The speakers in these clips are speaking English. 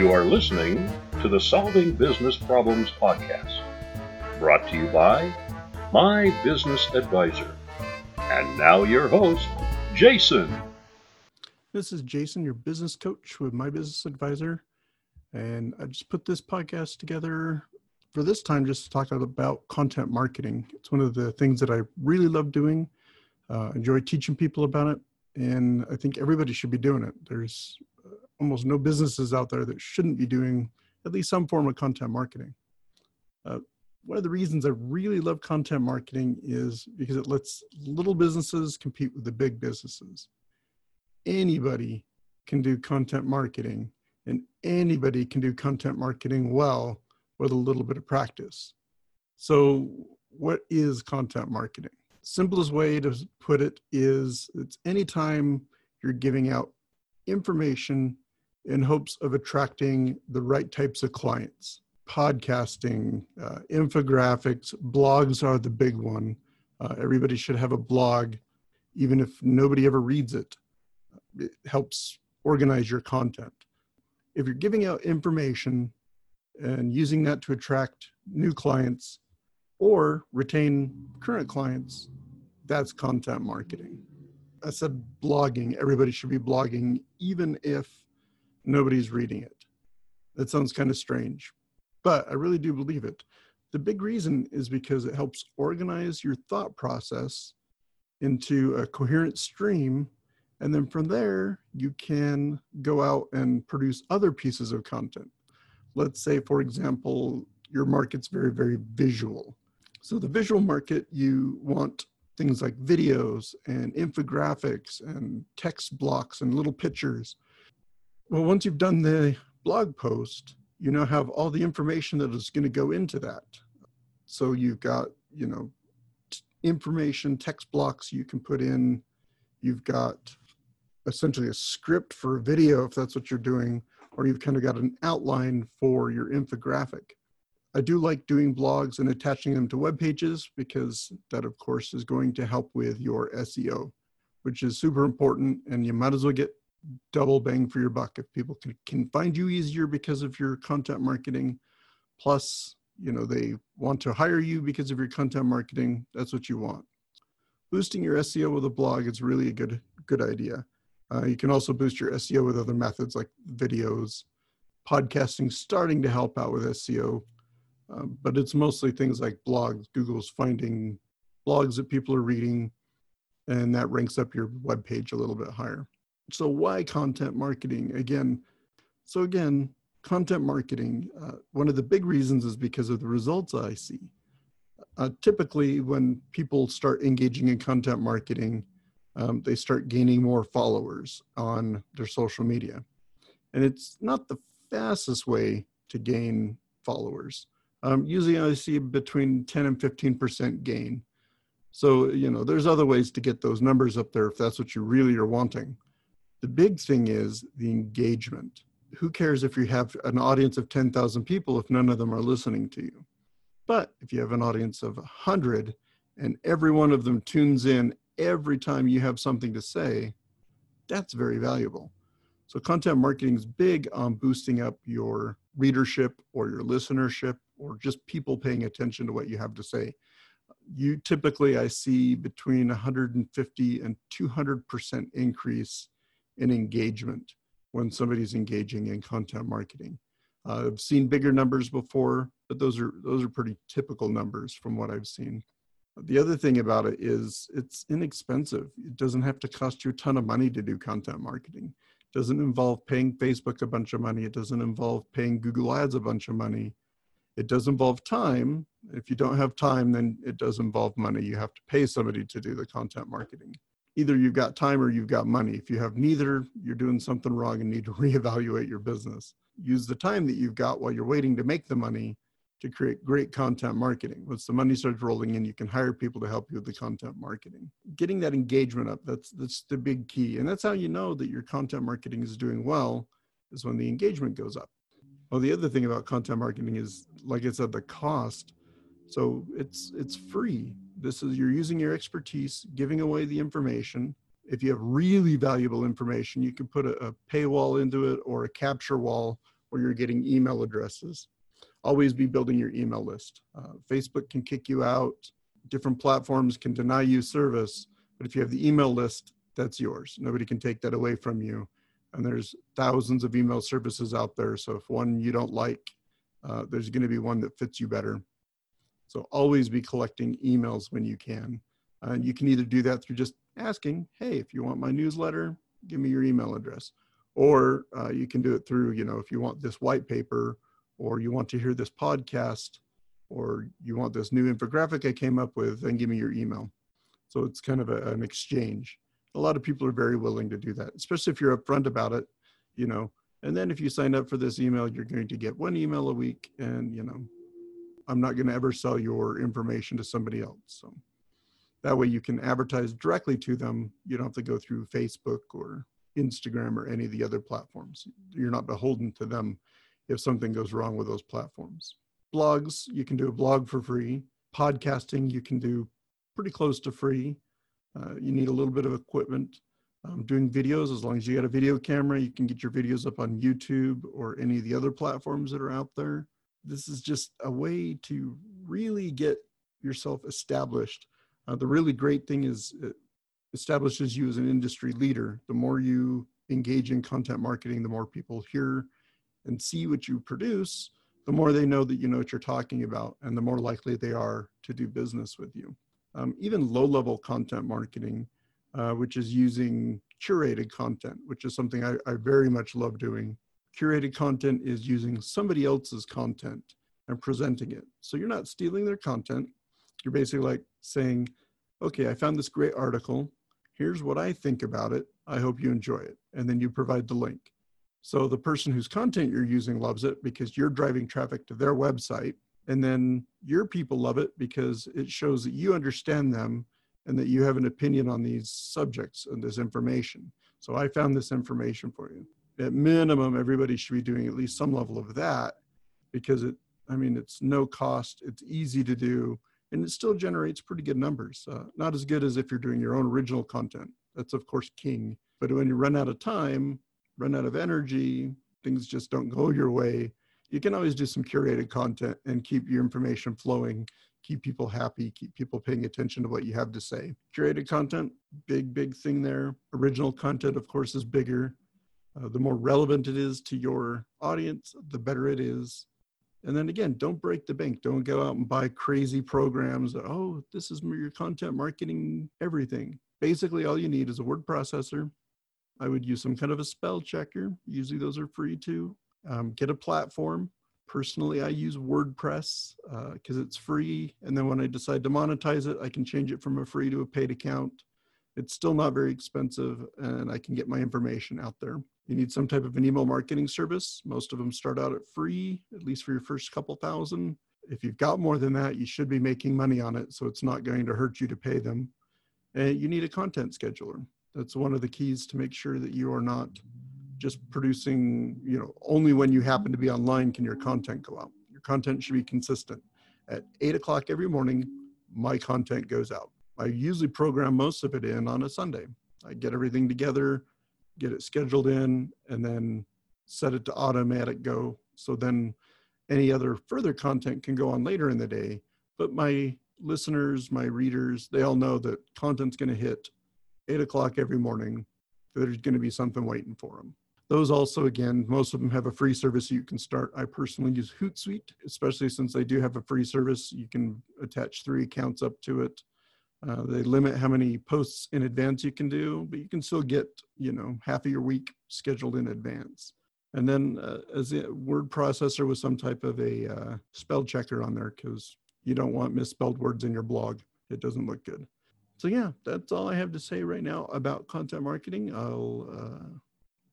You are listening to the Solving Business Problems podcast, brought to you by My Business Advisor. And now, your host, Jason. This is Jason, your business coach with My Business Advisor. And I just put this podcast together for this time just to talk about content marketing. It's one of the things that I really love doing. Uh, enjoy teaching people about it, and I think everybody should be doing it. There's almost no businesses out there that shouldn't be doing at least some form of content marketing. Uh, one of the reasons I really love content marketing is because it lets little businesses compete with the big businesses. Anybody can do content marketing, and anybody can do content marketing well with a little bit of practice. So, what is content marketing? Simplest way to put it is it's anytime you're giving out information in hopes of attracting the right types of clients. Podcasting, uh, infographics, blogs are the big one. Uh, everybody should have a blog, even if nobody ever reads it. It helps organize your content. If you're giving out information and using that to attract new clients or retain current clients, that's content marketing. I said blogging, everybody should be blogging, even if nobody's reading it. That sounds kind of strange, but I really do believe it. The big reason is because it helps organize your thought process into a coherent stream. And then from there, you can go out and produce other pieces of content let's say, for example, your market's very, very visual. So the visual market, you want things like videos and infographics and text blocks and little pictures. Well, once you've done the blog post, you now have all the information that is going to go into that. So you've got, you know, t- information, text blocks you can put in. You've got essentially a script for a video if that's what you're doing or you've kind of got an outline for your infographic. I do like doing blogs and attaching them to web pages because that, of course, is going to help with your SEO, which is super important. And you might as well get double bang for your buck if people can, can find you easier because of your content marketing. Plus, you know, they want to hire you because of your content marketing. That's what you want. Boosting your SEO with a blog is really a good good idea. Uh, you can also boost your SEO with other methods like videos, podcasting, starting to help out with SEO, um, but it's mostly things like blogs. Google's finding blogs that people are reading, and that ranks up your web page a little bit higher. So, why content marketing? Again, so again, content marketing, uh, one of the big reasons is because of the results I see. Uh, typically, when people start engaging in content marketing, um, they start gaining more followers on their social media. And it's not the fastest way to gain followers. Um, usually I see between 10 and 15% gain. So, you know, there's other ways to get those numbers up there if that's what you really are wanting. The big thing is the engagement. Who cares if you have an audience of 10,000 people if none of them are listening to you? But if you have an audience of 100 and every one of them tunes in every time you have something to say, that's very valuable. So, content marketing is big on boosting up your readership or your listenership or just people paying attention to what you have to say. You typically, I see between 150 and 200% increase in engagement when somebody's engaging in content marketing. Uh, I've seen bigger numbers before, but those are those are pretty typical numbers from what I've seen. The other thing about it is it's inexpensive. It doesn't have to cost you a ton of money to do content marketing. It doesn't involve paying Facebook a bunch of money. It doesn't involve paying Google Ads a bunch of money. It does involve time. If you don't have time, then it does involve money. You have to pay somebody to do the content marketing. Either you've got time or you've got money. If you have neither, you're doing something wrong and need to reevaluate your business. Use the time that you've got while you're waiting to make the money to create great content marketing. Once the money starts rolling in, you can hire people to help you with the content marketing. Getting that engagement up, that's that's the big key. And that's how you know that your content marketing is doing well, is when the engagement goes up. Well, the other thing about content marketing is, like I said, the cost. So it's it's free. This is you're using your expertise, giving away the information. If you have really valuable information, you can put a, a paywall into it or a capture wall or you're getting email addresses. Always be building your email list. Uh, Facebook can kick you out, different platforms can deny you service, but if you have the email list, that's yours. Nobody can take that away from you. And there's thousands of email services out there. So if one you don't like, uh, there's going to be one that fits you better. So always be collecting emails when you can. And you can either do that through just asking, hey, if you want my newsletter, give me your email address. Or uh, you can do it through, you know, if you want this white paper or you want to hear this podcast or you want this new infographic I came up with, then give me your email. So it's kind of a, an exchange. A lot of people are very willing to do that, especially if you're upfront about it, you know. And then if you sign up for this email, you're going to get one email a week, and you know, I'm not going to ever sell your information to somebody else. So that way you can advertise directly to them. You don't have to go through Facebook or Instagram or any of the other platforms. You're not beholden to them if something goes wrong with those platforms. Blogs, you can do a blog for free. Podcasting, you can do pretty close to free. Uh, you need a little bit of equipment. Um, doing videos, as long as you got a video camera, you can get your videos up on YouTube or any of the other platforms that are out there. This is just a way to really get yourself established. Uh, the really great thing is it establishes you as an industry leader. The more you engage in content marketing, the more people hear and see what you produce, the more they know that you know what you're talking about, and the more likely they are to do business with you. Um, even low level content marketing, uh, which is using curated content, which is something I, I very much love doing. Curated content is using somebody else's content and presenting it. So you're not stealing their content. You're basically like saying, okay, I found this great article. Here's what I think about it. I hope you enjoy it. And then you provide the link. So the person whose content you're using loves it because you're driving traffic to their website. And then your people love it because it shows that you understand them and that you have an opinion on these subjects and this information. So I found this information for you. At minimum, everybody should be doing at least some level of that because it, I mean, it's no cost, it's easy to do, and it still generates pretty good numbers. Uh, not as good as if you're doing your own original content. That's, of course, king. But when you run out of time, run out of energy, things just don't go your way, you can always do some curated content and keep your information flowing, keep people happy, keep people paying attention to what you have to say. Curated content, big, big thing there. Original content, of course, is bigger. Uh, the more relevant it is to your audience, the better it is. And then again, don't break the bank. Don't go out and buy crazy programs. That, oh, this is your content marketing everything. Basically, all you need is a word processor, I would use some kind of a spell checker. Usually those are free too. Um, get a platform. Personally, I use WordPress because uh, it's free. And then when I decide to monetize it, I can change it from a free to a paid account. It's still not very expensive and I can get my information out there. You need some type of an email marketing service. Most of them start out at free, at least for your first couple thousand. If you've got more than that, you should be making money on it. So it's not going to hurt you to pay them. And you need a content scheduler. That's one of the keys to make sure that you are not just producing, you know, only when you happen to be online can your content go out. Your content should be consistent. At eight o'clock every morning, my content goes out. I usually program most of it in on a Sunday. I get everything together, get it scheduled in, and then set it to automatic go. So then any other further content can go on later in the day. But my listeners, my readers, they all know that content's going to hit eight o'clock every morning. There's going to be something waiting for them. Those also, again, most of them have a free service you can start. I personally use Hootsuite, especially since they do have a free service. You can attach three accounts up to it. Uh, they limit how many posts in advance you can do, but you can still get, you know, half of your week scheduled in advance. And then uh, as a word processor with some type of a uh, spell checker on there, because you don't want misspelled words in your blog. It doesn't look good so yeah, that's all I have to say right now about content marketing. I'll uh,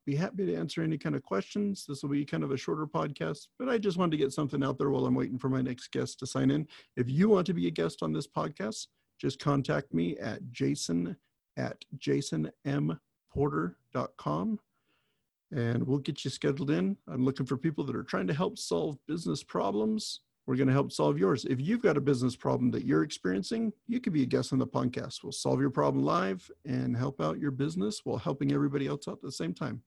be happy to answer any kind of questions. This will be kind of a shorter podcast, but I just wanted to get something out there while I'm waiting for my next guest to sign in. If you want to be a guest on this podcast, just contact me at jason at jasonmporter.com and we'll get you scheduled in. I'm looking for people that are trying to help solve business problems we're going to help solve yours. If you've got a business problem that you're experiencing, you could be a guest on the podcast. We'll solve your problem live and help out your business while helping everybody else out at the same time.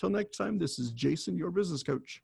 Till next time, this is Jason, your business coach.